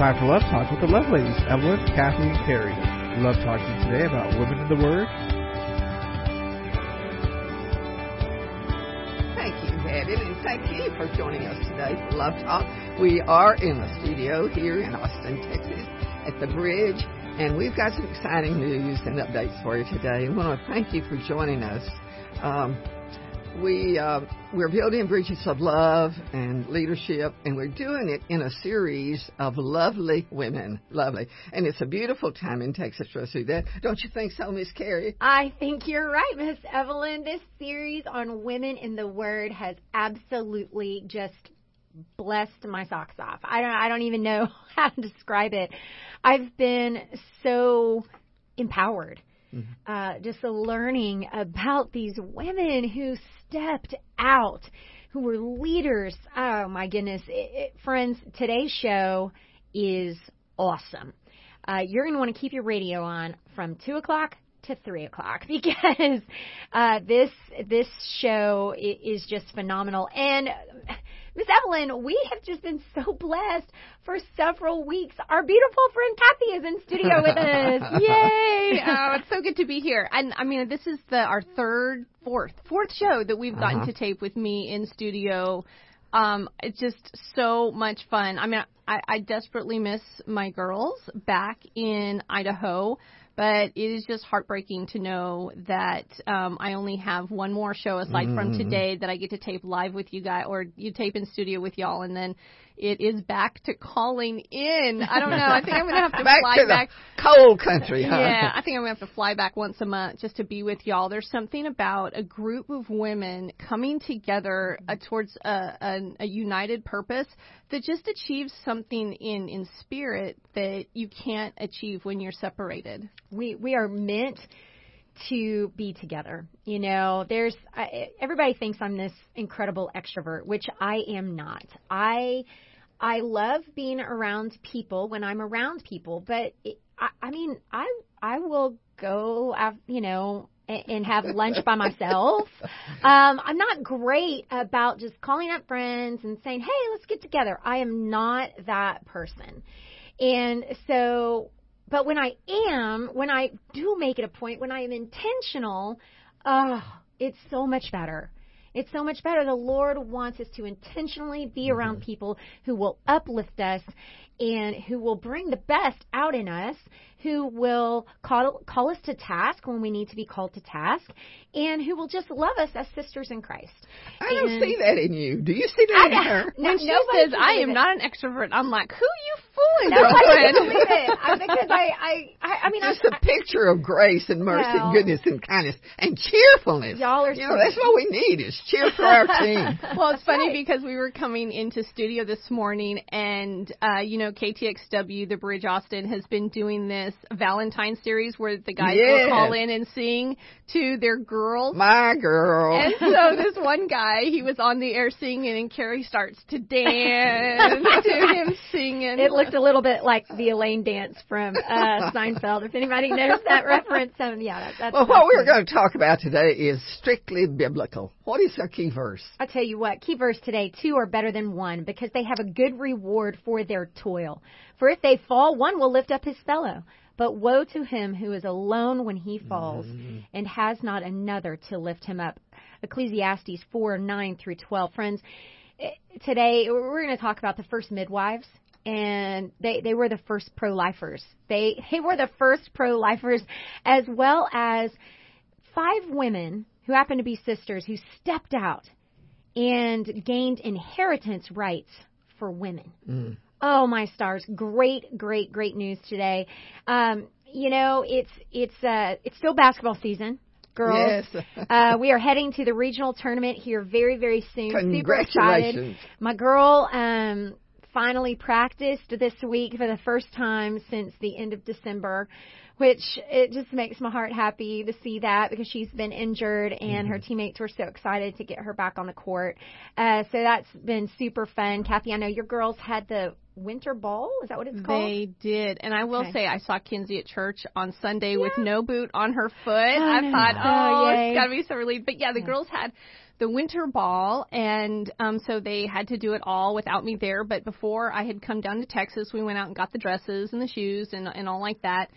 time for Love Talk with the Love Ladies, Evelyn, Kathy, and Carrie. Love talking today about women in the Word. Thank you, Evan, and thank you for joining us today for Love Talk. We are in the studio here in Austin, Texas, at the bridge, and we've got some exciting news and updates for you today. We want to thank you for joining us. Um, we uh, we're building bridges of love and leadership, and we're doing it in a series of lovely women, lovely, and it's a beautiful time in Texas for us to do that. Don't you think so, Miss Carrie? I think you're right, Miss Evelyn. This series on women in the Word has absolutely just blessed my socks off. I don't I don't even know how to describe it. I've been so empowered. Mm-hmm. Uh, just the learning about these women who stepped out, who were leaders. Oh my goodness, it, it, friends! Today's show is awesome. Uh, you're going to want to keep your radio on from two o'clock to three o'clock because uh, this this show is just phenomenal and Miss Evelyn, we have just been so blessed for several weeks. Our beautiful friend Kathy is in studio with us. Yay! Oh, it's so good to be here. And I mean, this is the our third, fourth, fourth show that we've gotten uh-huh. to tape with me in studio. Um, it's just so much fun. I mean, I, I desperately miss my girls back in Idaho but it is just heartbreaking to know that um, I only have one more show aside mm-hmm. from today that I get to tape live with you guys or you tape in studio with y'all, and then it is back to calling in. I don't know. I think I'm gonna have to back fly to back. The cold country, huh? Yeah, I think I'm gonna have to fly back once a month just to be with y'all. There's something about a group of women coming together uh, towards a, a, a united purpose that just achieves something in in spirit that you can't achieve when you're separated. We we are meant to be together. You know, there's I, everybody thinks I'm this incredible extrovert, which I am not. I I love being around people when I'm around people, but it, I, I mean, I I will go, you know, and have lunch by myself. Um, I'm not great about just calling up friends and saying, "Hey, let's get together." I am not that person, and so. But when I am, when I do make it a point, when I am intentional, oh, it's so much better. It's so much better. The Lord wants us to intentionally be mm-hmm. around people who will uplift us and who will bring the best out in us, who will call, call us to task when we need to be called to task, and who will just love us as sisters in Christ. I and don't see that in you. Do you see that I, in her? When she says, I am it. not an extrovert, I'm like, who you fooling, Nobody can believe it. I, because I, I, I, I mean, just I, a picture of grace and mercy well, and goodness and kindness and cheerfulness. Y'all are you know, that's what we need is cheer for our team. well, it's funny right. because we were coming into studio this morning and, uh, you know, KTXW, the Bridge Austin, has been doing this Valentine series where the guys yeah. will call in and sing to their girls. My girl. And so this one guy, he was on the air singing, and Carrie starts to dance to him singing. It looked a little bit like the Elaine dance from uh, Seinfeld. If anybody knows that reference, um, yeah, that, that's. Well, what we're going to talk about today is strictly biblical. What is our key verse? I tell you what, key verse today: two are better than one because they have a good reward for their toil. For if they fall, one will lift up his fellow. But woe to him who is alone when he falls mm-hmm. and has not another to lift him up. Ecclesiastes 4 9 through 12. Friends, eh, today we're going to talk about the first midwives. And they, they were the first pro lifers. They, they were the first pro lifers, as well as five women who happened to be sisters who stepped out and gained inheritance rights for women. Mm. Oh my stars! Great, great, great news today. Um, you know, it's it's uh, it's still basketball season, girls. Yes. uh, we are heading to the regional tournament here very, very soon. Super excited. My girl um, finally practiced this week for the first time since the end of December which it just makes my heart happy to see that because she's been injured and mm-hmm. her teammates were so excited to get her back on the court. Uh, so that's been super fun. Kathy, I know your girls had the winter ball. Is that what it's called? They did. And I will okay. say, I saw Kinsey at church on Sunday yeah. with no boot on her foot. Oh, I no. thought, oh, oh it's got to be so relieved. But yeah, the yeah. girls had the winter ball, and um, so they had to do it all without me there. But before I had come down to Texas, we went out and got the dresses and the shoes and and all like that.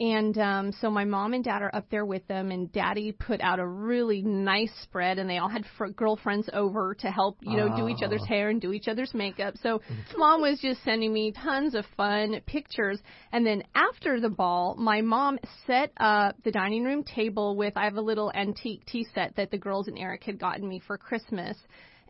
And um, so my mom and dad are up there with them, and daddy put out a really nice spread, and they all had fr- girlfriends over to help, you know, do each other's hair and do each other's makeup. So mom was just sending me tons of fun pictures. And then after the ball, my mom set up the dining room table with, I have a little antique tea set that the girls and Eric had gotten me for Christmas.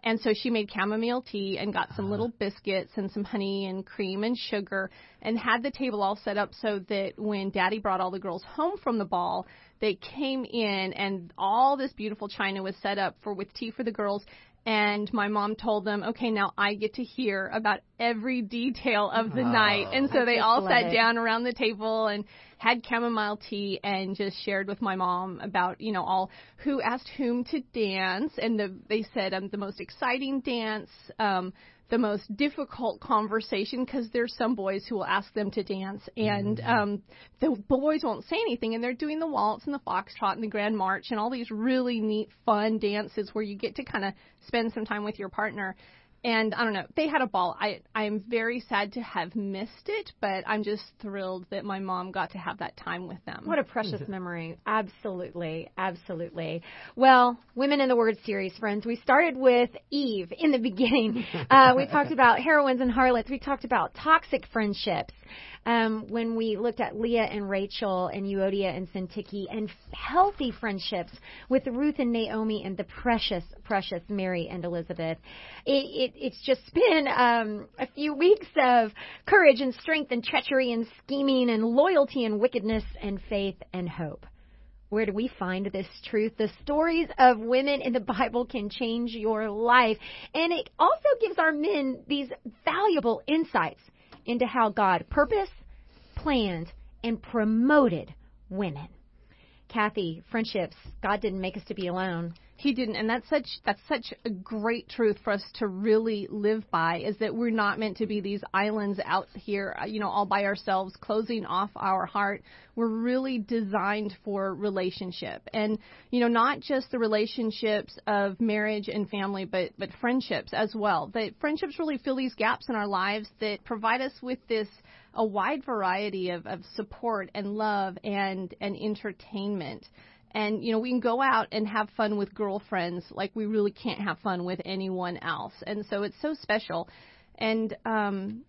And so she made chamomile tea and got some little uh-huh. biscuits and some honey and cream and sugar and had the table all set up so that when daddy brought all the girls home from the ball, they came in and all this beautiful china was set up for with tea for the girls and my mom told them, okay, now I get to hear about every detail of the night. And so I they all sat it. down around the table and had chamomile tea and just shared with my mom about, you know, all who asked whom to dance. And the, they said um, the most exciting dance, um, the most difficult conversation because there's some boys who will ask them to dance and um the boys won't say anything and they're doing the waltz and the foxtrot and the grand march and all these really neat fun dances where you get to kind of spend some time with your partner and I don't know, they had a ball. I I am very sad to have missed it, but I'm just thrilled that my mom got to have that time with them. What a precious memory. Absolutely. Absolutely. Well, Women in the Word series, friends. We started with Eve in the beginning. Uh, we talked about heroines and harlots. We talked about toxic friendships. Um, when we looked at Leah and Rachel and Euodia and Syntyche and healthy friendships with Ruth and Naomi and the precious, precious Mary and Elizabeth. It, it, it's just been um, a few weeks of courage and strength and treachery and scheming and loyalty and wickedness and faith and hope. Where do we find this truth? The stories of women in the Bible can change your life. And it also gives our men these valuable insights into how God purposed, planned, and promoted women. Kathy, friendships, God didn't make us to be alone. He didn't, and that's such that's such a great truth for us to really live by. Is that we're not meant to be these islands out here, uh, you know, all by ourselves, closing off our heart. We're really designed for relationship, and you know, not just the relationships of marriage and family, but but friendships as well. That friendships really fill these gaps in our lives that provide us with this a wide variety of, of support and love and and entertainment and you know we can go out and have fun with girlfriends like we really can't have fun with anyone else. And so it's so special. And um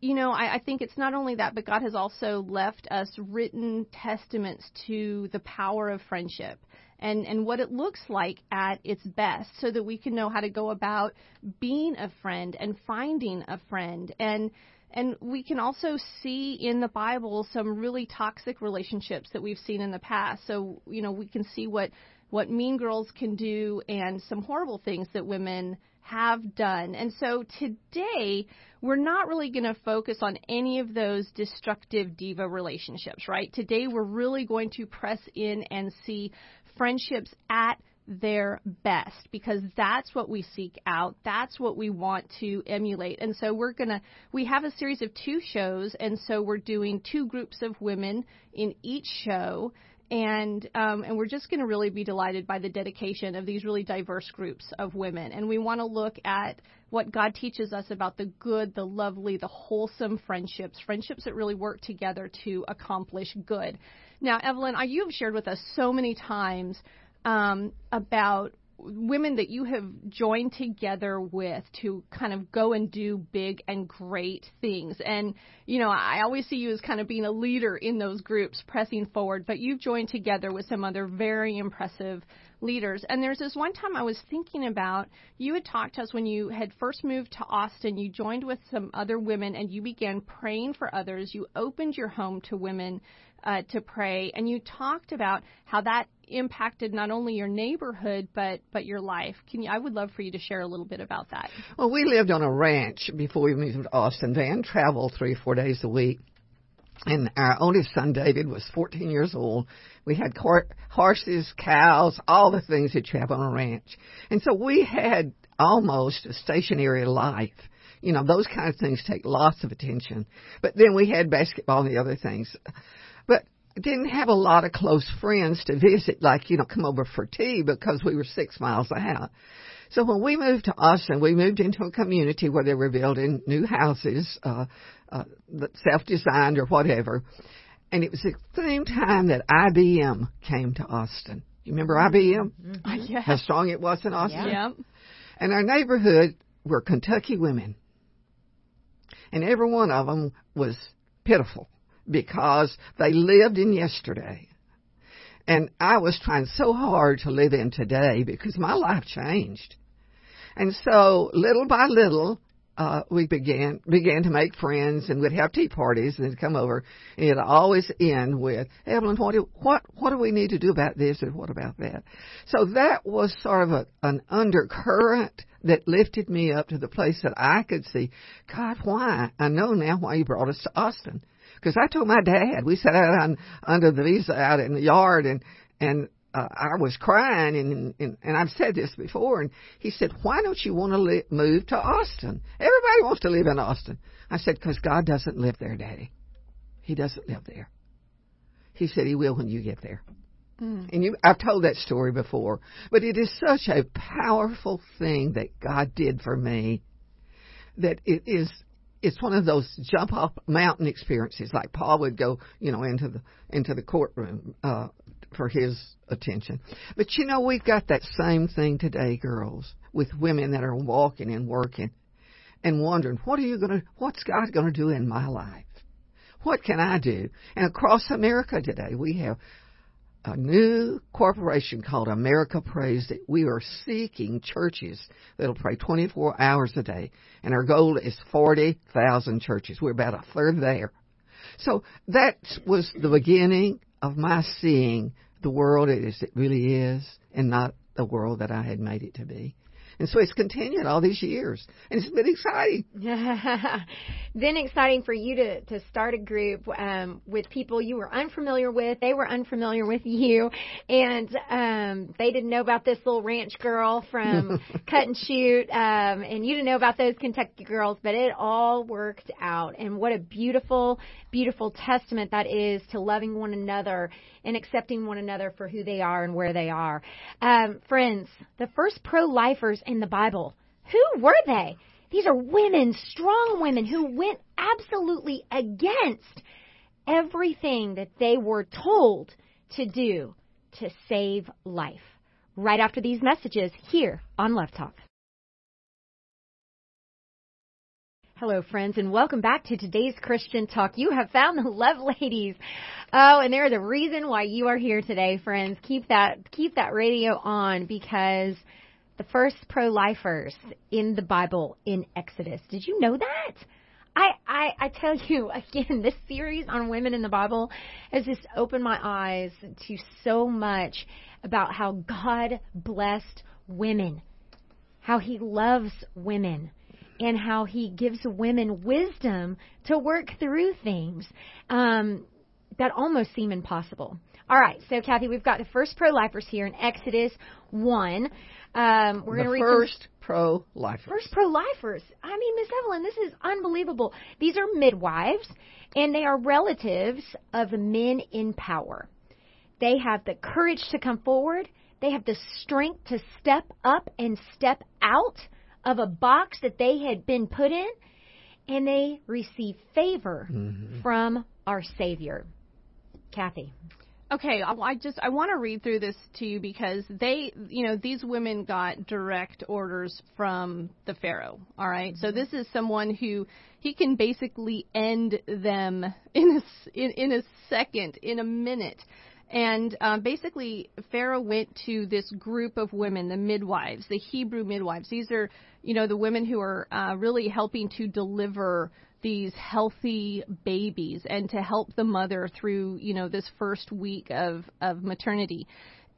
you know I, I think it's not only that but god has also left us written testaments to the power of friendship and and what it looks like at its best so that we can know how to go about being a friend and finding a friend. And and we can also see in the Bible some really toxic relationships that we've seen in the past. So, you know, we can see what what mean girls can do and some horrible things that women have done. And so today, we're not really going to focus on any of those destructive diva relationships, right? Today, we're really going to press in and see friendships at their best because that's what we seek out. That's what we want to emulate. And so we're going to, we have a series of two shows, and so we're doing two groups of women in each show. And um, and we're just going to really be delighted by the dedication of these really diverse groups of women. And we want to look at what God teaches us about the good, the lovely, the wholesome friendships, friendships that really work together to accomplish good. Now, Evelyn, you have shared with us so many times um, about women that you have joined together with to kind of go and do big and great things. And, you know, I always see you as kind of being a leader in those groups pressing forward, but you've joined together with some other very impressive leaders. And there's this one time I was thinking about, you had talked to us when you had first moved to Austin, you joined with some other women and you began praying for others. You opened your home to women uh, to pray, and you talked about how that impacted not only your neighborhood but but your life. Can you? I would love for you to share a little bit about that. Well, we lived on a ranch before we moved to Austin. Van traveled three or four days a week. And our oldest son, David, was 14 years old. We had cor- horses, cows, all the things that you have on a ranch. And so we had almost a stationary life. You know, those kind of things take lots of attention. But then we had basketball and the other things. But didn't have a lot of close friends to visit, like, you know, come over for tea because we were six miles out. So when we moved to Austin, we moved into a community where they were building new houses, uh, uh, self-designed or whatever. And it was the same time that IBM came to Austin. You remember IBM? Mm-hmm. Yeah. How strong it was in Austin? Yeah. And our neighborhood were Kentucky women. And every one of them was pitiful because they lived in yesterday. And I was trying so hard to live in today because my life changed. And so little by little, uh, we began began to make friends and we'd have tea parties and they'd come over and it'd always end with Evelyn what do what what do we need to do about this and what about that? So that was sort of a, an undercurrent that lifted me up to the place that I could see God why? I know now why you brought us to Austin. Because I told my dad we sat out on under the visa out in the yard and and uh, I was crying, and, and and I've said this before, and he said, "Why don't you want to li- move to Austin? Everybody wants to live in Austin." I said, "Because God doesn't live there, Daddy. He doesn't live there." He said, "He will when you get there." Mm. And you, I've told that story before, but it is such a powerful thing that God did for me that it is it's one of those jump off mountain experiences like Paul would go, you know, into the into the courtroom uh for his attention. But you know, we've got that same thing today, girls, with women that are walking and working and wondering, what are you going to, what's God going to do in my life? What can I do? And across America today, we have a new corporation called America Prays that we are seeking churches that'll pray 24 hours a day. And our goal is 40,000 churches. We're about a third there. So that was the beginning of my seeing the world as it really is and not the world that I had made it to be. And so it's continued all these years. And it's been exciting. then exciting for you to, to start a group um, with people you were unfamiliar with. They were unfamiliar with you. And um, they didn't know about this little ranch girl from Cut and Shoot. Um, and you didn't know about those Kentucky girls. But it all worked out. And what a beautiful, beautiful testament that is to loving one another and accepting one another for who they are and where they are. Um, friends, the first pro lifers in the Bible, who were they? These are women, strong women, who went absolutely against everything that they were told to do to save life. Right after these messages here on Love Talk. Hello, friends, and welcome back to today's Christian Talk. You have found the Love Ladies. Oh, and they're the reason why you are here today, friends. Keep that keep that radio on because the first pro-lifers in the Bible in Exodus. Did you know that? I, I, I tell you again, this series on women in the Bible has just opened my eyes to so much about how God blessed women, how He loves women and how he gives women wisdom to work through things um, that almost seem impossible. All right, so Kathy, we've got the first pro-lifers here in Exodus one. Um, we're going to read first pro-lifers. First pro-lifers. I mean, Miss Evelyn, this is unbelievable. These are midwives, and they are relatives of men in power. They have the courage to come forward. They have the strength to step up and step out of a box that they had been put in, and they receive favor mm-hmm. from our Savior. Kathy. Okay, I just I want to read through this to you because they, you know, these women got direct orders from the Pharaoh. All right? mm-hmm. so this is someone who he can basically end them in a in, in a second, in a minute. And um, basically, Pharaoh went to this group of women, the midwives, the Hebrew midwives. These are, you know, the women who are uh, really helping to deliver these healthy babies and to help the mother through, you know, this first week of, of maternity.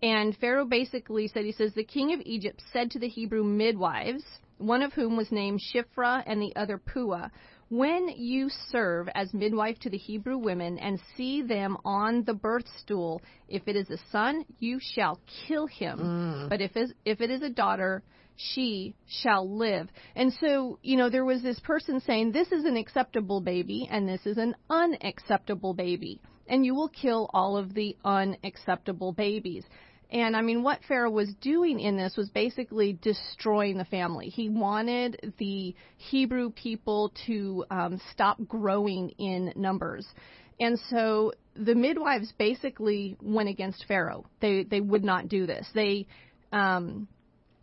And Pharaoh basically said, he says, the king of Egypt said to the Hebrew midwives, one of whom was named Shiphrah and the other Puah, when you serve as midwife to the Hebrew women and see them on the birth stool, if it is a son, you shall kill him. Mm. But if if it is a daughter, she shall live. And so, you know, there was this person saying, this is an acceptable baby and this is an unacceptable baby. and you will kill all of the unacceptable babies. And I mean, what Pharaoh was doing in this was basically destroying the family. He wanted the Hebrew people to um, stop growing in numbers. And so the midwives basically went against Pharaoh. They they would not do this. They um,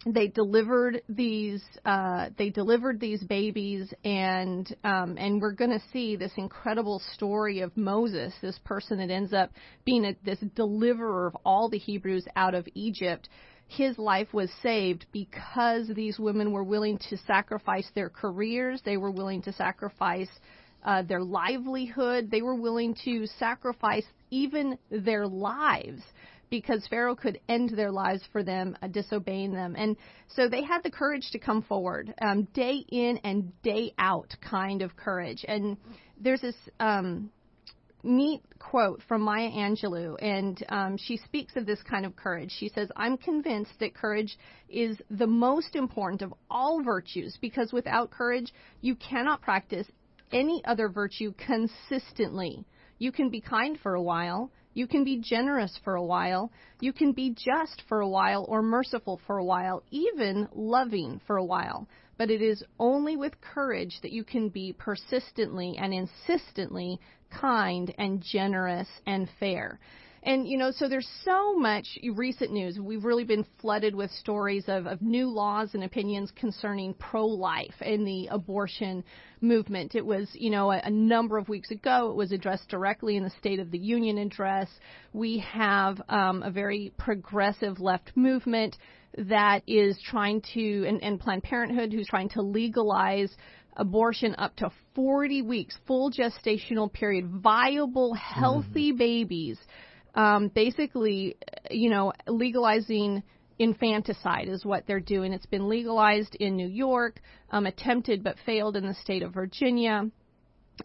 they delivered these uh, they delivered these babies and um, and we're going to see this incredible story of Moses, this person that ends up being a, this deliverer of all the Hebrews out of Egypt. His life was saved because these women were willing to sacrifice their careers. They were willing to sacrifice uh, their livelihood. They were willing to sacrifice even their lives because Pharaoh could end their lives for them, uh, disobeying them. And so they had the courage to come forward, um, day in and day out kind of courage. And there's this um, neat quote from Maya Angelou, and um, she speaks of this kind of courage. She says, I'm convinced that courage is the most important of all virtues because without courage, you cannot practice any other virtue consistently. You can be kind for a while, you can be generous for a while. You can be just for a while or merciful for a while, even loving for a while. But it is only with courage that you can be persistently and insistently kind and generous and fair. And, you know, so there's so much recent news. We've really been flooded with stories of, of new laws and opinions concerning pro life and the abortion movement. It was, you know, a, a number of weeks ago, it was addressed directly in the State of the Union address. We have um, a very progressive left movement that is trying to, and, and Planned Parenthood, who's trying to legalize abortion up to 40 weeks, full gestational period, viable, healthy mm-hmm. babies um, basically, you know, legalizing infanticide is what they're doing. It's been legalized in New York, um, attempted but failed in the state of Virginia.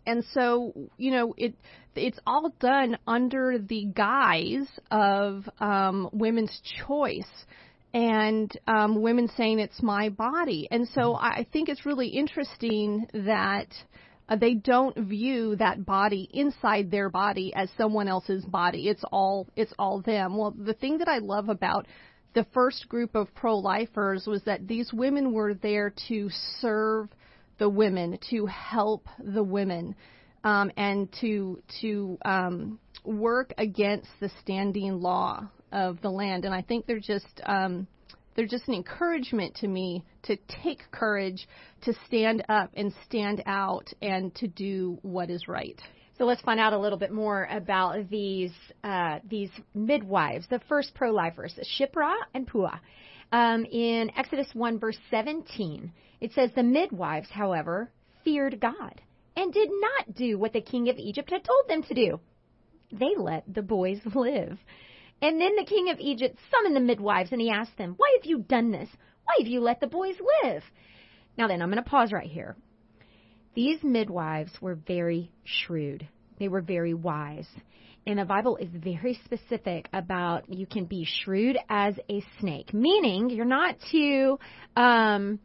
And so, you know, it it's all done under the guise of um, women's choice and um, women saying it's my body. And so I think it's really interesting that they don't view that body inside their body as someone else's body. It's all it's all them. Well, the thing that I love about the first group of pro-lifers was that these women were there to serve the women, to help the women, um, and to to um, work against the standing law of the land. And I think they're just um, they're just an encouragement to me to take courage, to stand up and stand out, and to do what is right. So let's find out a little bit more about these uh, these midwives, the first pro-lifers, Shiphrah and Puah. Um, in Exodus 1 verse 17, it says the midwives, however, feared God and did not do what the king of Egypt had told them to do. They let the boys live. And then the king of Egypt summoned the midwives and he asked them, Why have you done this? Why have you let the boys live? Now then, I'm going to pause right here. These midwives were very shrewd. They were very wise. And the Bible is very specific about you can be shrewd as a snake, meaning you're not too um,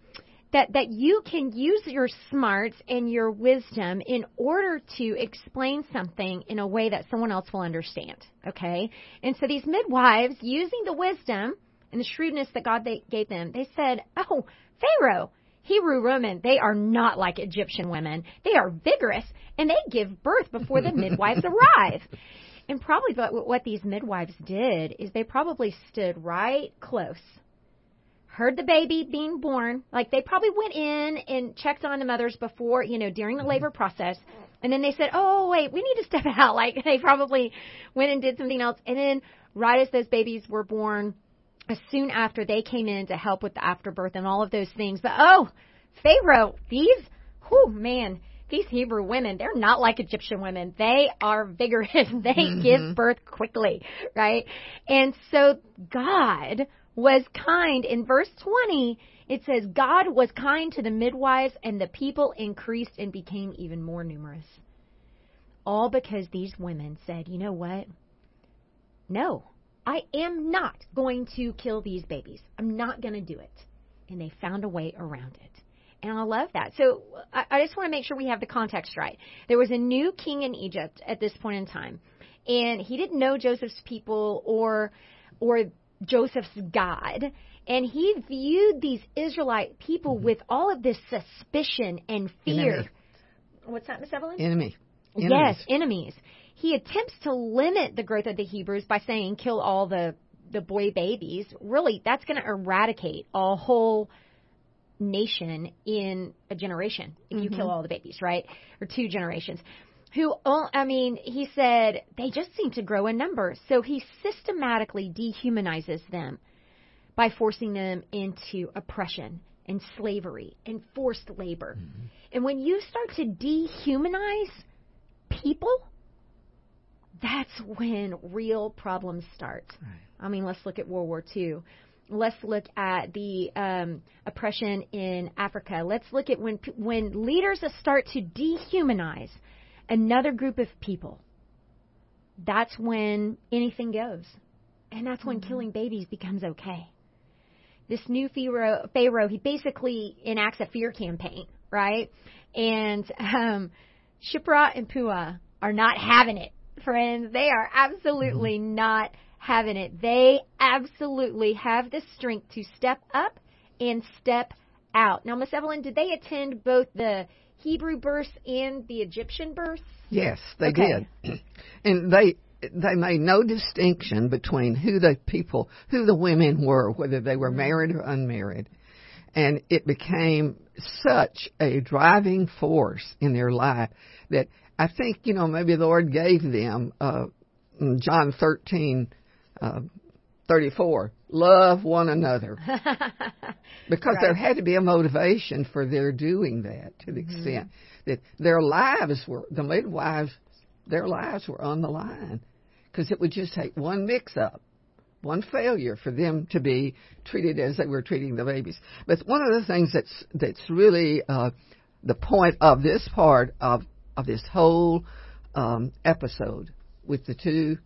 that that you can use your smarts and your wisdom in order to explain something in a way that someone else will understand okay and so these midwives using the wisdom and the shrewdness that god they gave them they said oh pharaoh Hebrew women, they are not like Egyptian women. They are vigorous and they give birth before the midwives arrive. And probably what these midwives did is they probably stood right close heard the baby being born. Like they probably went in and checked on the mothers before, you know, during the labor process. And then they said, oh, wait, we need to step out. Like they probably went and did something else. And then right as those babies were born, soon after they came in to help with the afterbirth and all of those things. But oh, Pharaoh, these, oh man, these Hebrew women, they're not like Egyptian women. They are vigorous. they mm-hmm. give birth quickly, right? And so God was kind. In verse 20, it says, God was kind to the midwives, and the people increased and became even more numerous. All because these women said, you know what? No, I am not going to kill these babies. I'm not going to do it. And they found a way around it. And I love that. So I, I just want to make sure we have the context right. There was a new king in Egypt at this point in time. and he didn't know Joseph's people or or Joseph's God. And he viewed these Israelite people mm-hmm. with all of this suspicion and fear. Enemy. What's that, Miss Evelyn? Enemy. Yes, Enemies. enemies. He attempts to limit the growth of the Hebrews by saying kill all the the boy babies. Really, that's going to eradicate a whole nation in a generation if you kill mm-hmm. all the babies, right? Or two generations. Who, I mean, he said they just seem to grow in number. So he systematically dehumanizes them by forcing them into oppression and slavery and forced labor. And when you start to dehumanize people, that's when real problems start. I mean, let's look at World War II. Let's look at the um, oppression in Africa. Let's look at when when leaders start to dehumanize another group of people. That's when anything goes, and that's when killing babies becomes okay. This new Pharaoh, Pharaoh, he basically enacts a fear campaign, right? And um, Shiphrah and Puah are not having it, friends. They are absolutely not having it. They absolutely have the strength to step up and step out. Now, Miss Evelyn, did they attend both the Hebrew births and the Egyptian births? Yes, they Okay. did. And they they made no distinction between who the people, who the women were, whether they were married or unmarried. And it became such a driving force in their life that I think, you know, maybe the Lord gave them, uh, John 13, uh, 34, love one another. because there had to be a motivation for their doing that to the extent that their lives were the midwives their lives were on the line. Because it would just take one mix up one failure for them to be treated as they were treating the babies. But one of the things that's that's really uh, the point of this part of of this whole um, episode with the two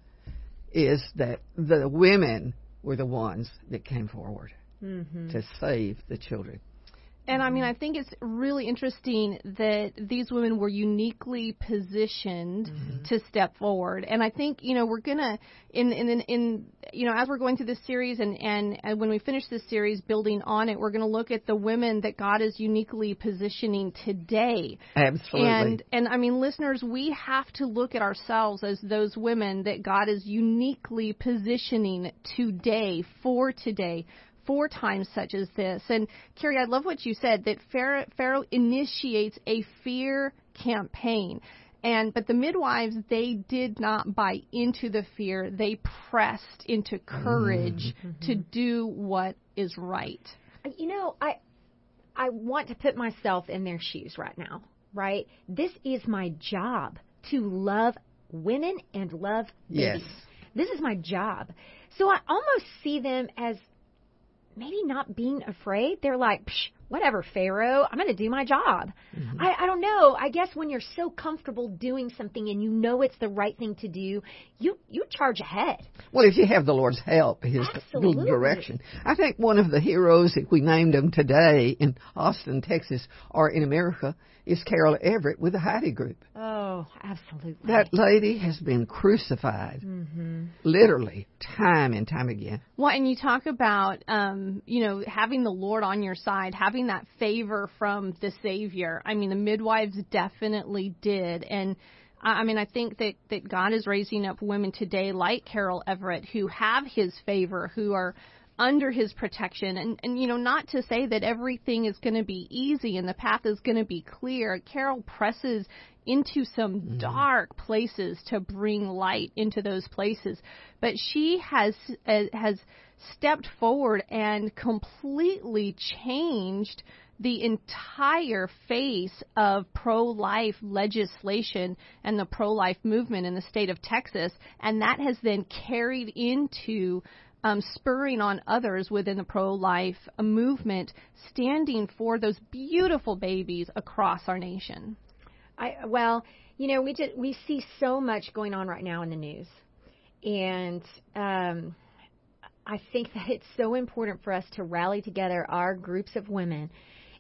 is that the women were the ones that came forward mm-hmm. to save the children. And I mean, I think it's really interesting that these women were uniquely positioned mm-hmm. to step forward. And I think you know we're gonna in in in, in you know as we're going through this series and, and and when we finish this series, building on it, we're gonna look at the women that God is uniquely positioning today. Absolutely. And and I mean, listeners, we have to look at ourselves as those women that God is uniquely positioning today for today. For times such as this. And Carrie, I love what you said that Pharaoh, Pharaoh initiates a fear campaign. And but the midwives they did not buy into the fear. They pressed into courage mm-hmm. to mm-hmm. do what is right. you know, I I want to put myself in their shoes right now, right? This is my job to love women and love Yes. This is my job. So I almost see them as maybe not being afraid. They're like, Psh, whatever, Pharaoh, I'm going to do my job. I, I don't know. I guess when you're so comfortable doing something and you know it's the right thing to do, you you charge ahead. Well, if you have the Lord's help, His Absolutely. direction. I think one of the heroes, if we named them today in Austin, Texas, or in America, is Carol Everett with the Heidi Group. Oh, absolutely. That lady has been crucified, literally, time and time again. Well, and you talk about, um, you know, having the Lord on your side, having that favor from the Savior. I mean, the midwives definitely did, and I I mean, I think that that God is raising up women today like Carol Everett who have His favor, who are under his protection. And and you know not to say that everything is going to be easy and the path is going to be clear. Carol presses into some dark places to bring light into those places. But she has uh, has stepped forward and completely changed the entire face of pro life legislation and the pro life movement in the state of Texas. And that has then carried into um, spurring on others within the pro life movement, standing for those beautiful babies across our nation. I well, you know, we did we see so much going on right now in the news, and um, I think that it's so important for us to rally together our groups of women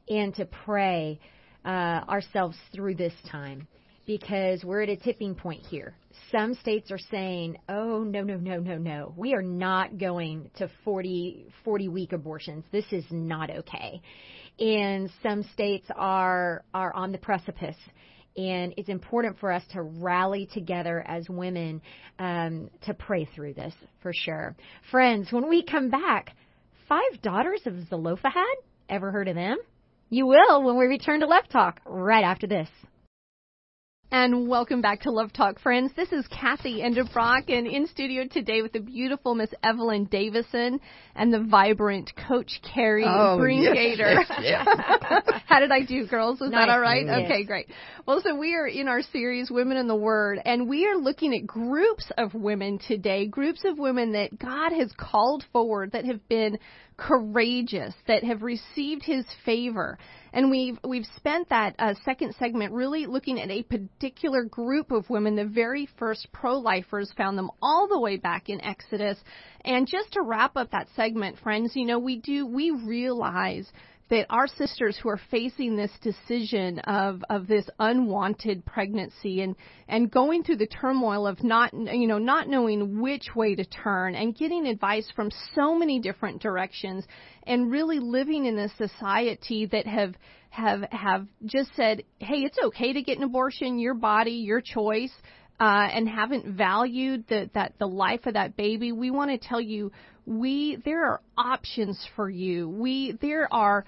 and to pray uh, ourselves through this time. because we're at a tipping point here. Some states are saying, "Oh, no, no, no, no, no. We are not going to 40 40 week abortions. This is not okay." And some states are are on the precipice and it's important for us to rally together as women um, to pray through this for sure. Friends, when we come back, five daughters of Zelophehad. Ever heard of them? You will when we return to Love Talk right after this. And welcome back to Love Talk, friends. This is Kathy Endebrock, and in studio today with the beautiful Miss Evelyn Davison and the vibrant Coach Carrie oh, Greengater. Yes, yes, yes. How did I do, girls? Was nice. that all right? Okay, great. Well, so we are in our series, Women in the Word, and we are looking at groups of women today, groups of women that God has called forward that have been courageous, that have received His favor. And we've we've spent that uh, second segment really looking at a particular group of women. The very first pro-lifers found them all the way back in Exodus. And just to wrap up that segment, friends, you know we do we realize that our sisters who are facing this decision of of this unwanted pregnancy and and going through the turmoil of not you know not knowing which way to turn and getting advice from so many different directions and really living in a society that have have have just said hey it's okay to get an abortion. Your body your choice uh, and haven't valued the, that the life of that baby, we want to tell you we there are options for you. We there are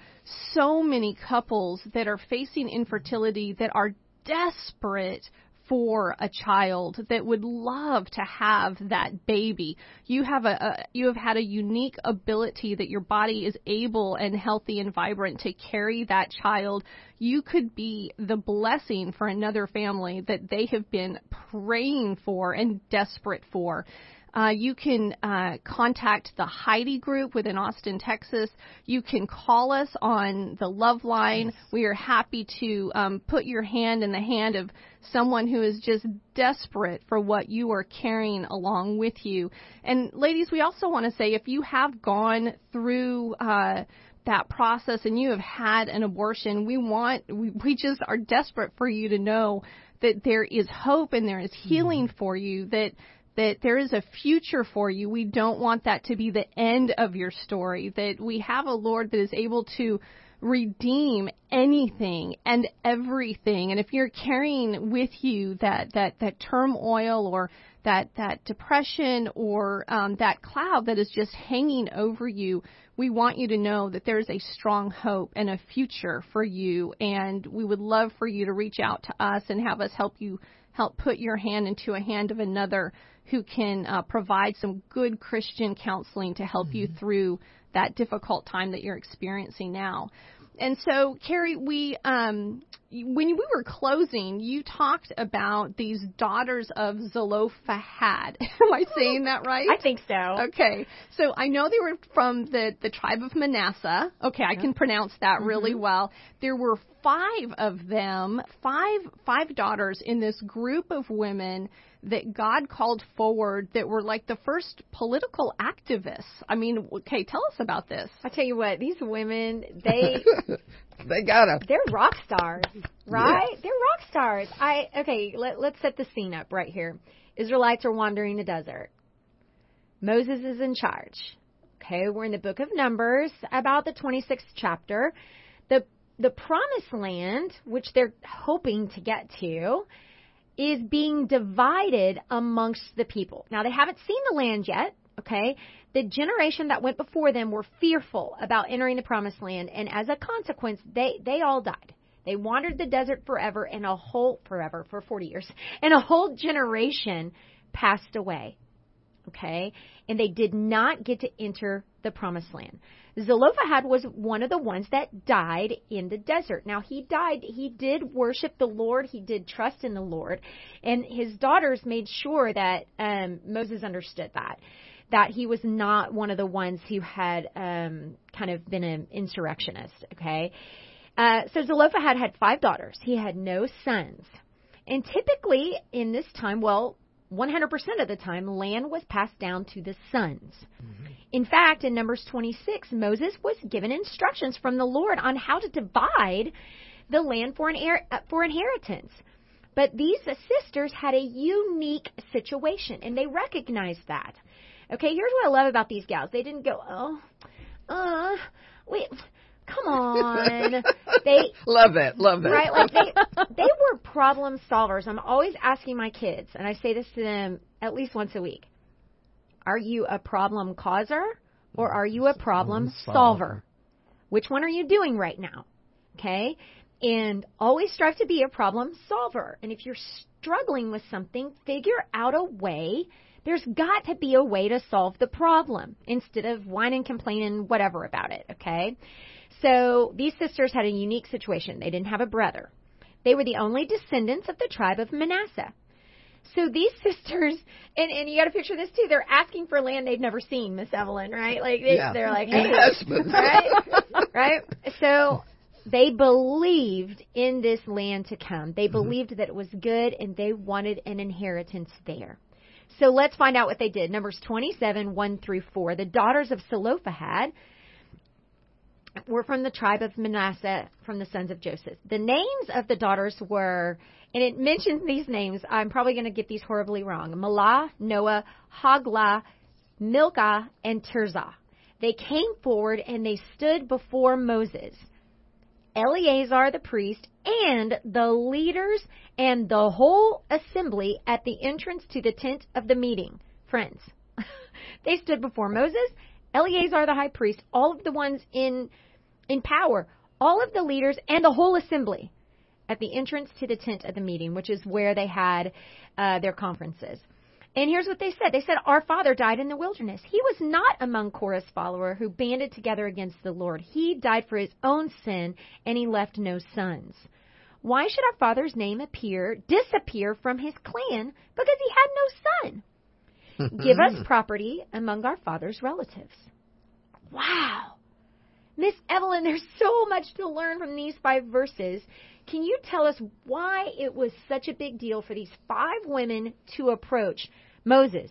so many couples that are facing infertility that are desperate for a child that would love to have that baby. You have a, a, you have had a unique ability that your body is able and healthy and vibrant to carry that child. You could be the blessing for another family that they have been praying for and desperate for. Uh, you can uh, contact the Heidi Group within Austin, Texas. You can call us on the Love Line. We are happy to um, put your hand in the hand of someone who is just desperate for what you are carrying along with you. And ladies, we also want to say if you have gone through uh, that process and you have had an abortion, we want we, we just are desperate for you to know that there is hope and there is healing mm-hmm. for you that that there is a future for you. We don't want that to be the end of your story, that we have a Lord that is able to redeem anything and everything. And if you're carrying with you that, that, that turmoil or that, that depression or um, that cloud that is just hanging over you, we want you to know that there's a strong hope and a future for you. And we would love for you to reach out to us and have us help you help put your hand into a hand of another who can uh, provide some good Christian counseling to help mm-hmm. you through that difficult time that you're experiencing now. And so, Carrie, we um, when we were closing, you talked about these daughters of Zelophehad. Am I saying that right? I think so. Okay, so I know they were from the the tribe of Manasseh. Okay, I can pronounce that really mm-hmm. well. There were five of them, five five daughters in this group of women that God called forward that were like the first political activists. I mean, okay, tell us about this. I tell you what, these women, they they got a they're rock stars, right? Yes. They're rock stars. I okay, let, let's set the scene up right here. Israelites are wandering the desert. Moses is in charge. Okay, we're in the book of Numbers, about the 26th chapter. The the promised land, which they're hoping to get to, is being divided amongst the people. Now, they haven't seen the land yet, okay? The generation that went before them were fearful about entering the promised land, and as a consequence, they, they all died. They wandered the desert forever, and a whole, forever, for 40 years, and a whole generation passed away, okay? And they did not get to enter the promised land. Zelophehad was one of the ones that died in the desert. Now he died, he did worship the Lord, he did trust in the Lord, and his daughters made sure that um, Moses understood that. That he was not one of the ones who had um, kind of been an insurrectionist, okay? Uh, so Zelophehad had five daughters. He had no sons. And typically in this time, well, 100% of the time, land was passed down to the sons. Mm-hmm. In fact, in Numbers 26, Moses was given instructions from the Lord on how to divide the land for, an, uh, for inheritance. But these sisters had a unique situation, and they recognized that. Okay, here's what I love about these gals. They didn't go, oh, uh, wait, come on. they love that, love that. Right, like they they were problem solvers. I'm always asking my kids, and I say this to them at least once a week. Are you a problem causer or are you a problem solver? Which one are you doing right now? Okay? And always strive to be a problem solver. And if you're struggling with something, figure out a way. There's got to be a way to solve the problem instead of whining, complaining, whatever about it. Okay? So these sisters had a unique situation. They didn't have a brother. They were the only descendants of the tribe of Manasseh. So these sisters, and and you got to picture this too. They're asking for land they've never seen, Miss Evelyn, right? Like they, yeah. they're like, hey, right, right. So they believed in this land to come. They believed mm-hmm. that it was good, and they wanted an inheritance there. So let's find out what they did. Numbers 27, 1 through 4. The daughters of Zelophehad were from the tribe of Manasseh from the sons of Joseph. The names of the daughters were, and it mentions these names, I'm probably going to get these horribly wrong Mahlah, Noah, Hoglah, Milcah, and Tirzah. They came forward and they stood before Moses, Eleazar the priest, and the leaders and the whole assembly at the entrance to the tent of the meeting. Friends, they stood before Moses, Eleazar the high priest, all of the ones in in power, all of the leaders and the whole assembly at the entrance to the tent of the meeting, which is where they had uh, their conferences. And here's what they said. They said, Our father died in the wilderness. He was not among Korah's follower who banded together against the Lord. He died for his own sin, and he left no sons. Why should our father's name appear, disappear from his clan because he had no son? Give us property among our father's relatives. Wow. Miss Evelyn, there's so much to learn from these five verses. Can you tell us why it was such a big deal for these five women to approach Moses,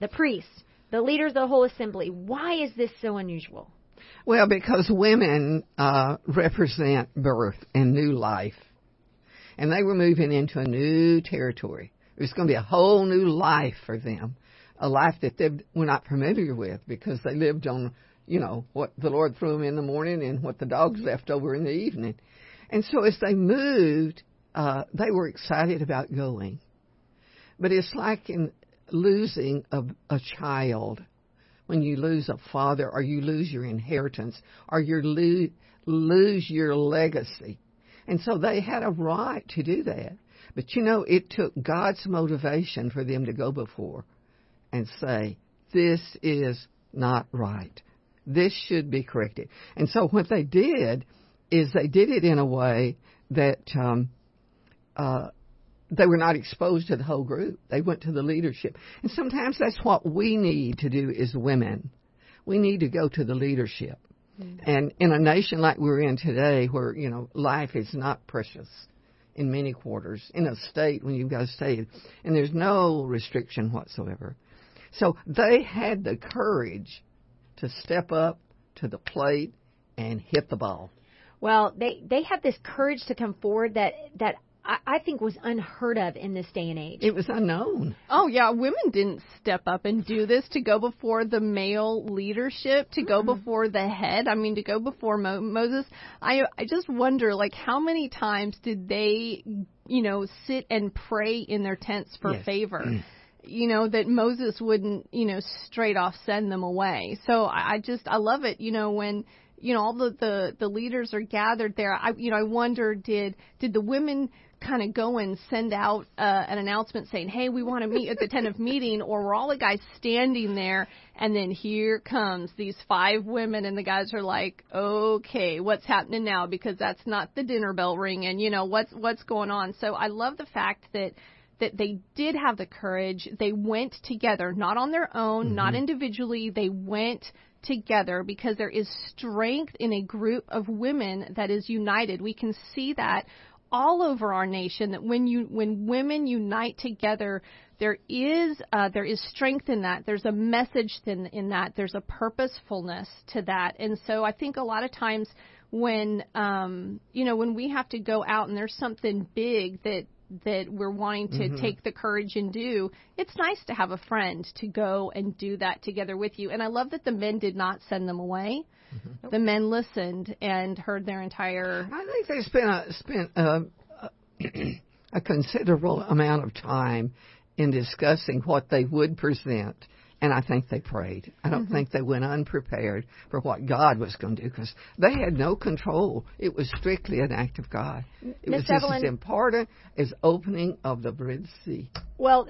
the priests, the leaders of the whole assembly? Why is this so unusual? Well, because women uh, represent birth and new life. And they were moving into a new territory. It was going to be a whole new life for them, a life that they were not familiar with because they lived on you know, what the Lord threw them in the morning and what the dogs left over in the evening. And so as they moved, uh, they were excited about going. But it's like in losing a, a child. When you lose a father or you lose your inheritance or you lo- lose your legacy. And so they had a right to do that. But you know, it took God's motivation for them to go before and say, this is not right. This should be corrected. And so what they did is they did it in a way that um, uh, they were not exposed to the whole group. They went to the leadership. And sometimes that's what we need to do as women. We need to go to the leadership. Mm-hmm. And in a nation like we're in today, where you know life is not precious in many quarters, in a state when you've got a state, and there's no restriction whatsoever. So they had the courage to step up to the plate and hit the ball. Well, they they had this courage to come forward that that I, I think was unheard of in this day and age. It was unknown. Oh yeah, women didn't step up and do this to go before the male leadership, to go mm-hmm. before the head. I mean, to go before Mo- Moses. I I just wonder, like, how many times did they, you know, sit and pray in their tents for yes. favor? Mm you know that Moses wouldn't you know straight off send them away. So I, I just I love it. You know when you know all the the the leaders are gathered there. I you know I wonder did did the women kind of go and send out uh, an announcement saying, "Hey, we want to meet at the tent of meeting," or were all the guys standing there, and then here comes these five women, and the guys are like, "Okay, what's happening now?" Because that's not the dinner bell ringing, you know what's what's going on. So I love the fact that that they did have the courage. They went together, not on their own, mm-hmm. not individually. They went together because there is strength in a group of women that is united. We can see that all over our nation that when you when women unite together there is uh, there is strength in that. There's a message in, in that. There's a purposefulness to that. And so I think a lot of times when um, you know when we have to go out and there's something big that that we're wanting to Mm-hmm. take the courage and do, it's nice to have a friend to go and do that together with you. And I love that the men did not send them away. Mm-hmm. The men listened and heard their entire. I think they spent a, spent a, a considerable amount of time in discussing what they would present, and I think they prayed. I don't mm-hmm. think they went unprepared for what God was going to do because they had no control. It was strictly an act of God. It Miss was just Evelyn- as important as opening of the Red Sea. Well,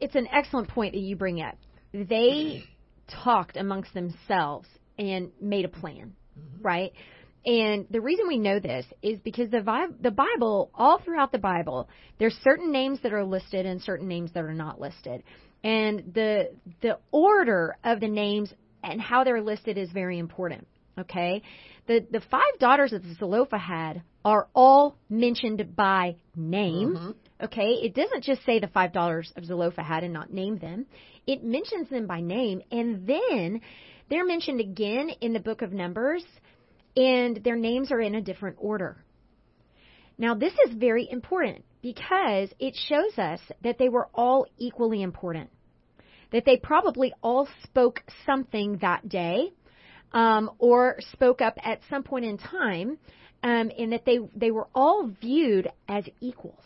it's an excellent point that you bring up. They talked amongst themselves and made a plan, mm-hmm. right? And the reason we know this is because the the Bible, all throughout the Bible, there's certain names that are listed and certain names that are not listed. And the the order of the names and how they're listed is very important. Okay, the the five daughters of Zelophehad are all mentioned by name. Mm-hmm. Okay, it doesn't just say the five daughters of Zelophehad and not name them. It mentions them by name, and then they're mentioned again in the book of Numbers, and their names are in a different order. Now, this is very important because it shows us that they were all equally important. That they probably all spoke something that day um, or spoke up at some point in time, um, and that they, they were all viewed as equals.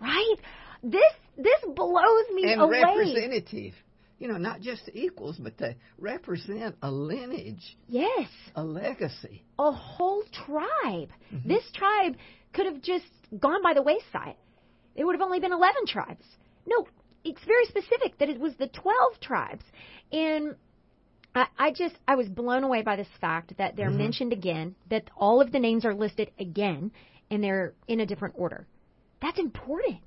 Right? This this blows me and away. representative. You know, not just equals, but they represent a lineage, Yes. a legacy. a whole tribe. This tribe could have just gone by the wayside. It would have only been 11 tribes. No, it's very specific that it was the 12 tribes. And I, I just, I was blown away by this fact that they're mm-hmm. mentioned again, that all of the names are listed again, and they're in a different order. That's important.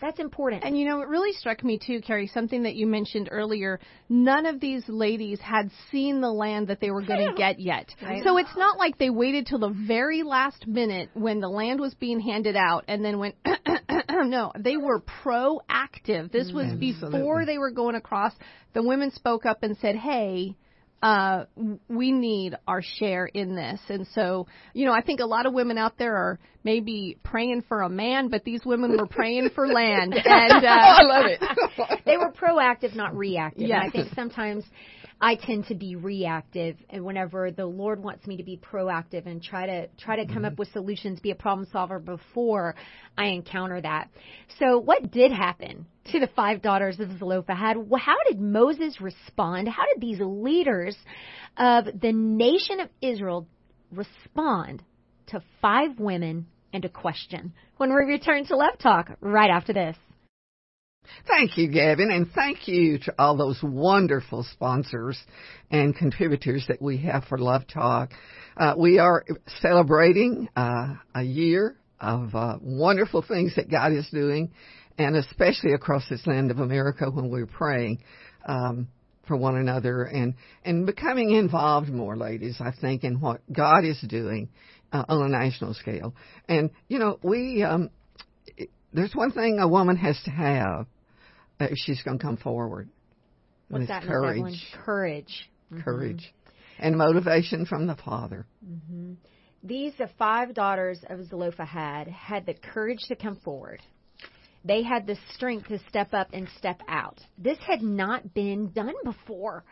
That's important. And you know, it really struck me too, Carrie, something that you mentioned earlier. None of these ladies had seen the land that they were going to get yet. Right. So it's not like they waited till the very last minute when the land was being handed out and then went, no, they were proactive. This was mm-hmm. before they were going across. The women spoke up and said, hey, uh, we need our share in this. And so, you know, I think a lot of women out there are maybe praying for a man, but these women were praying for land. And uh, I love it. they were proactive, not reactive. And I think sometimes I tend to be reactive, and whenever the Lord wants me to be proactive and try to try to come up with solutions, be a problem solver before I encounter that. So, what did happen to the five daughters of Zelophehad? How did Moses respond? How did these leaders of the nation of Israel respond to five women and a question? When we return to Love Talk right after this. Thank you, Gavin, and thank you to all those wonderful sponsors and contributors that we have for Love Talk. Uh, we are celebrating uh, a year of uh, wonderful things that God is doing, and especially across this land of America when we're praying um, for one another and and becoming involved more, ladies. I think in what God is doing uh, on a national scale. And you know, we um, there's one thing a woman has to have if she's going to come forward. What's and that, it's Miss Evelyn? courage, Courage. courage, and motivation from the Father. These the five daughters of Zelophehad had the courage to come forward. They had the strength to step up and step out. This had not been done before.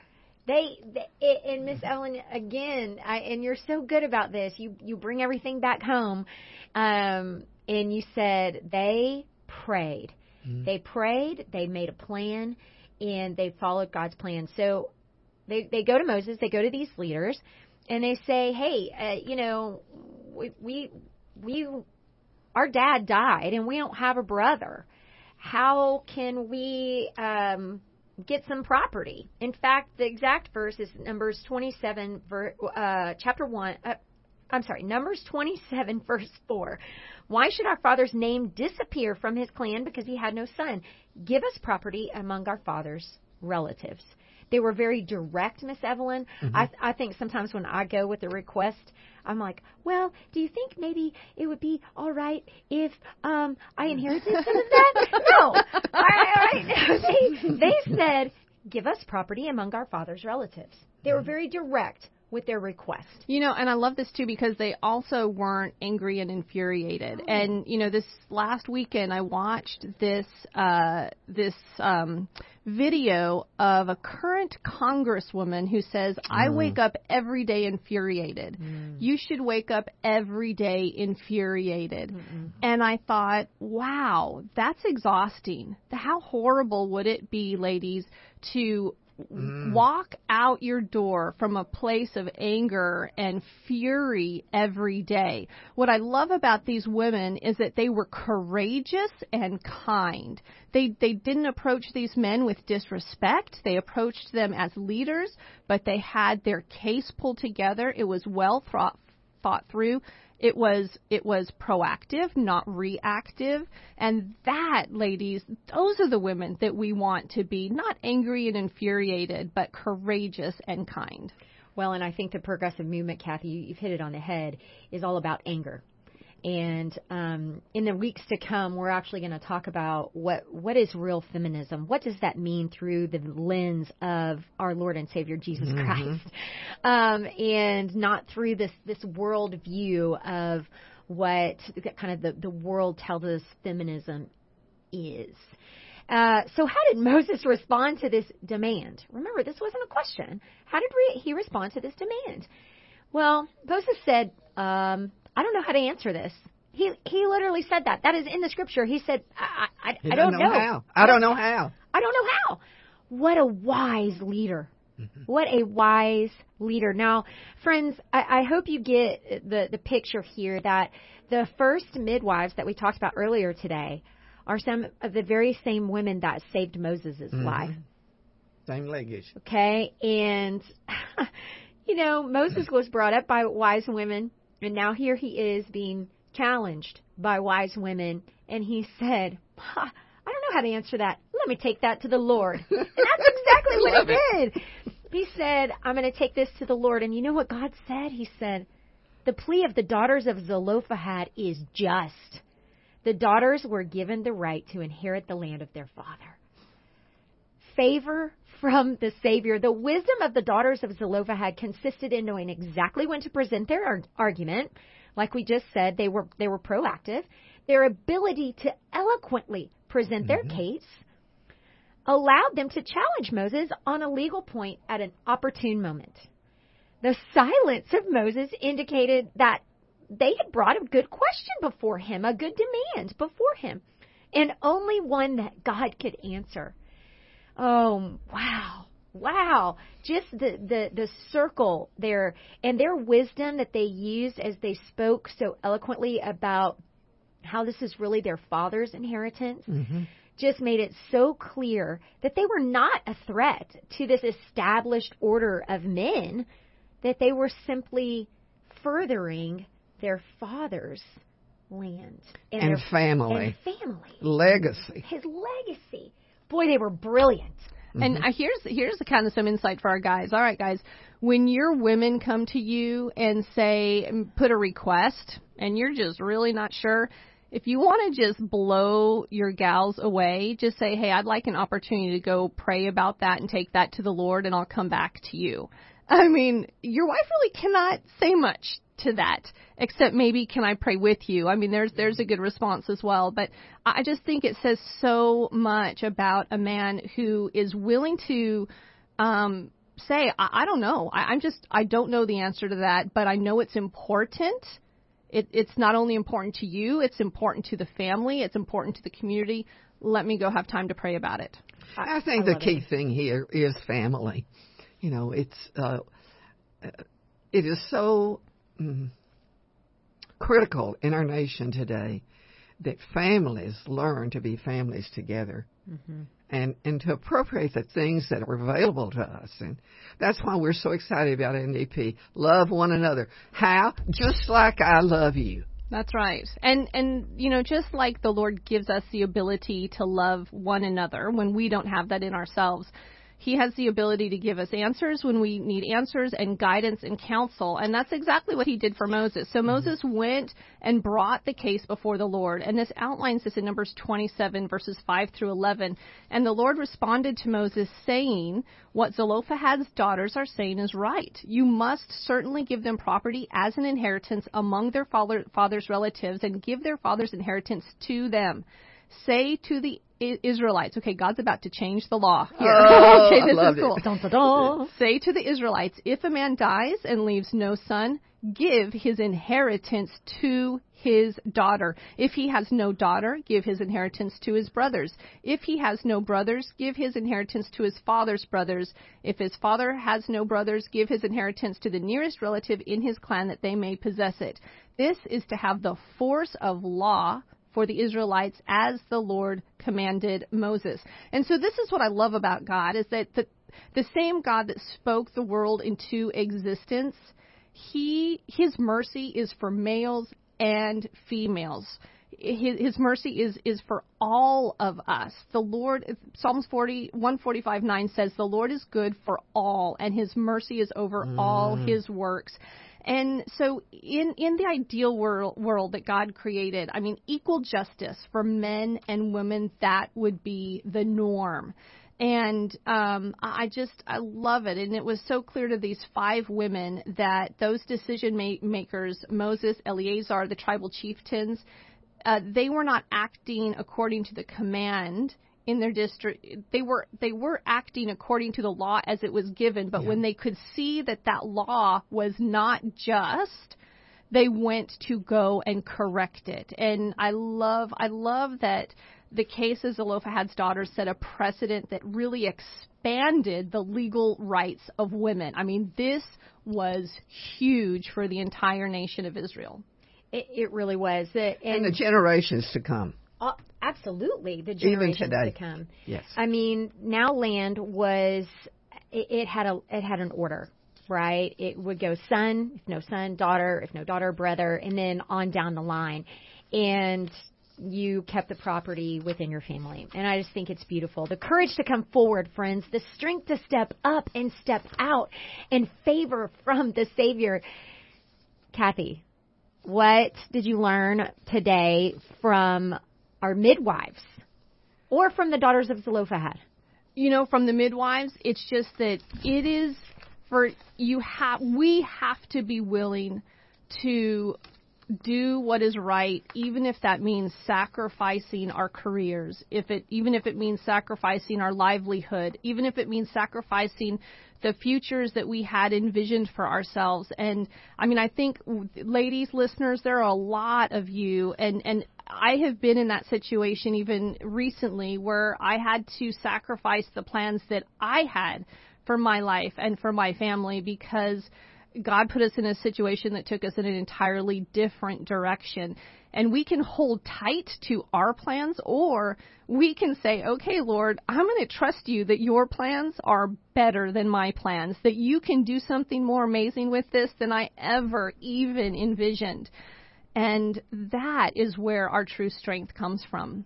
They, they and Miss Ellen again, I, and you're so good about this. You you bring everything back home, um, and you said they prayed. They prayed. They made a plan, and they followed God's plan. So they they go to Moses. They go to these leaders, and they say, "Hey, uh, you know, we we we our dad died, and we don't have a brother. How can we um, get some property?" In fact, the exact verse is Numbers twenty seven, ver, uh, chapter one. Uh, I'm sorry, Numbers 27, verse 4. Why should our father's name disappear from his clan because he had no son? Give us property among our father's relatives. They were very direct, Miss Evelyn. I, I think sometimes when I go with a request, I'm like, well, do you think maybe it would be all right if um, I inherited some of that? no. All right, all right. they, they said, give us property among our father's relatives. They were very direct. With their request. You know, and I love this too because they also weren't angry and infuriated. Oh. And you know, this last weekend I watched this uh, this um, video of a current congresswoman who says, "I mm. wake up every day infuriated. Mm. You should wake up every day infuriated." Mm-mm. And I thought, "Wow, that's exhausting. How horrible would it be, ladies, to Mm. Walk out your door from a place of anger and fury every day. What I love about these women is that they were courageous and kind. They they didn't approach these men with disrespect. They approached them as leaders, but they had their case pulled together. It was well thought thought through. It was it was proactive, not reactive, and that, ladies, those are the women that we want to be not angry and infuriated, but courageous and kind. Well, and I think the progressive movement, Kathy, you've hit it on the head, is all about anger. And um, in the weeks to come, we're actually going to talk about what what is real feminism. What does that mean through the lens of our Lord and Savior Jesus mm-hmm. Christ, um, and not through this this world view of what kind of the the world tells us feminism is. Uh, so how did Moses respond to this demand? Remember, this wasn't a question. How did re- he respond to this demand? Well, Moses said, um, I don't know how to answer this. He he literally said that. That is in the scripture. He said, I I, I, I don't know. know. how. I don't know how. I don't know how. What a wise leader. Mm-hmm. What a wise leader. Now, friends, I, I hope you get the, the picture here that the first midwives that we talked about earlier today are some of the very same women that saved Moses' mm-hmm. life. Same lineage. Okay, and you know, Moses was brought up by wise women. And now here he is being challenged by wise women, and he said, I don't know how to answer that. Let me take that to the Lord. And that's exactly what he did. He said, I'm going to take this to the Lord. And you know what God said? He said, The plea of the daughters of Zelophehad is just. The daughters were given the right to inherit the land of their father. Favor from the Savior. The wisdom of the daughters of Zelophehad consisted in knowing exactly when to present their ar- argument. Like we just said, they were they were proactive. Their ability to eloquently present their mm-hmm. case allowed them to challenge Moses on a legal point at an opportune moment. The silence of Moses indicated that they had brought a good question before him, a good demand before him, and only one that God could answer. Oh, wow. Wow. Just the, the, the circle there and their wisdom that they used as they spoke so eloquently about how this is really their father's inheritance. Mm-hmm just made it so clear that they were not a threat to this established order of men, that they were simply furthering their father's land and, and family. And family. Legacy. His legacy. Boy, they were brilliant. Mm-hmm. And uh, here's here's the kind of some insight for our guys. All right, guys, when your women come to you and say put a request, and you're just really not sure, if you want to just blow your gals away, just say, hey, I'd like an opportunity to go pray about that and take that to the Lord, and I'll come back to you. I mean, your wife really cannot say much to that except maybe can I pray with you? I mean there's there's a good response as well, but I just think it says so much about a man who is willing to um say I, I don't know. I, I'm just I don't know the answer to that, but I know it's important. It, it's not only important to you, it's important to the family, it's important to the community. Let me go have time to pray about it. I, I think I the key it. thing here is family. You know, it's uh, it is so mm, critical in our nation today that families learn to be families together mm-hmm. and, and to appropriate the things that are available to us. And that's why we're so excited about NDP. Love one another. How? Just like I love you. That's right. And and you know, just like the Lord gives us the ability to love one another when we don't have that in ourselves, He has the ability to give us answers when we need answers and guidance and counsel. And that's exactly what he did for Moses. So mm-hmm. Moses went and brought the case before the Lord. And this outlines this in Numbers 27, verses 5 through 11. And the Lord responded to Moses, saying, What Zelophehad's daughters are saying is right. You must certainly give them property as an inheritance among their father's relatives and give their father's inheritance to them. Say to the Israelites, okay, God's about to change the law here. Oh, okay, I this love is cool. it. Dun, dun, dun. Say to the Israelites, if a man dies and leaves no son, give his inheritance to his daughter. If he has no daughter, give his inheritance to his brothers. If he has no brothers, give his inheritance to his father's brothers. If his father has no brothers, give his inheritance to the nearest relative in his clan that they may possess it. This is to have the force of law for the Israelites as the Lord commanded Moses. And so this is what I love about God is that the, the same God that spoke the world into existence, he his mercy is for males and females. His, his mercy is is for all of us. The Lord, Psalms 40, 145, 9 says, The Lord is good for all, and his mercy is over all mm. his works. And so, in in the ideal world world that God created, I mean, equal justice for men and women that would be the norm. And um, I just I love it, and it was so clear to these five women that those decision ma- makers, Moses, Eleazar, the tribal chieftains, uh, they were not acting according to the command in their district they were they were acting according to the law as it was given but when they could see that that law was not just they went to go and correct it and i love i love that the case of Zelophehad's daughters set a precedent that really expanded the legal rights of women. I mean, this was huge for the entire nation of Israel. It, it really was. It, And and the generations to come. Uh, absolutely, the Even generations today. to come. Yes. I mean, now land was it, it had a it had an order, right? It would go son, if no son, daughter, if no daughter, brother, and then on down the line, and you kept the property within your family. And I just think it's beautiful. The courage to come forward, friends, the strength to step up and step out in favor from the Savior. Kathy, what did you learn today from our midwives or from the daughters of Zelophehad? you know, from the midwives, it's just that it is for you have we have to be willing to do what is right, even if that means sacrificing our careers, if it even if it means sacrificing our livelihood, even if it means sacrificing the futures that we had envisioned for ourselves. And I mean, I think ladies, listeners, there are a lot of you, and and I have been in that situation even recently where I had to sacrifice the plans that I had for my life and for my family because God put us in a situation that took us in an entirely different direction. And we can hold tight to our plans, or we can say, okay, Lord, I'm going to trust you that your plans are better than my plans, that you can do something more amazing with this than I ever even envisioned. And that is where our true strength comes from.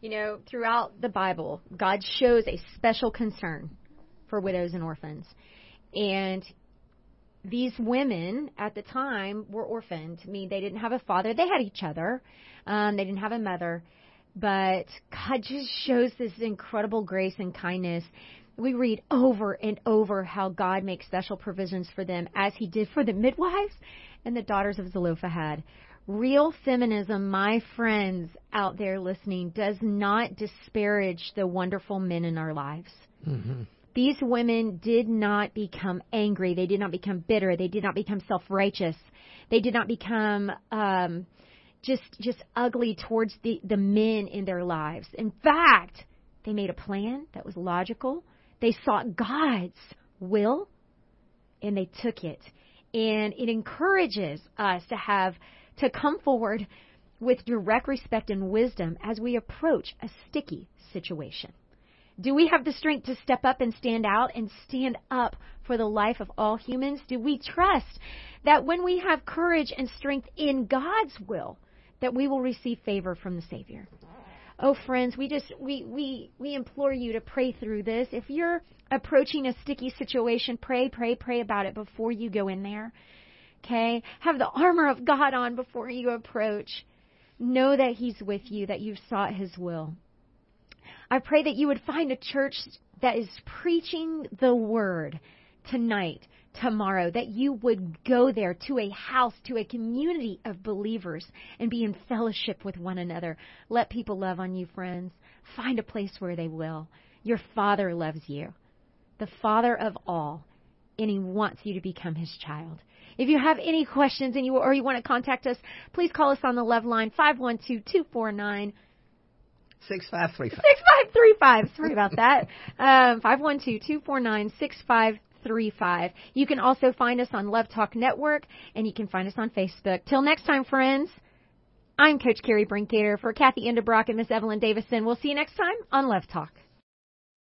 You know, throughout the Bible, God shows a special concern for widows and orphans. And these women at the time were orphaned. I mean, they didn't have a father. They had each other. Um, they didn't have a mother. But God just shows this incredible grace and kindness. We read over and over how God makes special provisions for them, as He did for the midwives and the daughters of Zelophehad. Real feminism, my friends out there listening, does not disparage the wonderful men in our lives. These women did not become angry. They did not become bitter. They did not become self-righteous. They did not become um, just just ugly towards the the men in their lives. In fact, they made a plan that was logical. They sought God's will, and they took it. And it encourages us to have to come forward with direct respect and wisdom as we approach a sticky situation. Do we have the strength to step up and stand out and stand up for the life of all humans? Do we trust that when we have courage and strength in God's will, that we will receive favor from the Savior? Oh, friends, we just we we we implore you to pray through this. If you're approaching a sticky situation, pray, pray, pray about it before you go in there. Okay? Have the armor of God on before you approach. Know that He's with you, that you've sought His will. I pray that you would find a church that is preaching the word tonight, tomorrow, that you would go there to a house, to a community of believers and be in fellowship with one another. Let people love on you, friends. Find a place where they will. Your Father loves you, the Father of all, and He wants you to become His child. If you have any questions and you or you want to contact us, please call us on the love line 512 249 6535. 6535. Sorry about that. Um, 512 249 6535. You can also find us on Love Talk Network and you can find us on Facebook. Till next time, friends, I'm Coach Carrie Brinkater for Kathy Endebrock and Miss Evelyn Davidson. We'll see you next time on Love Talk.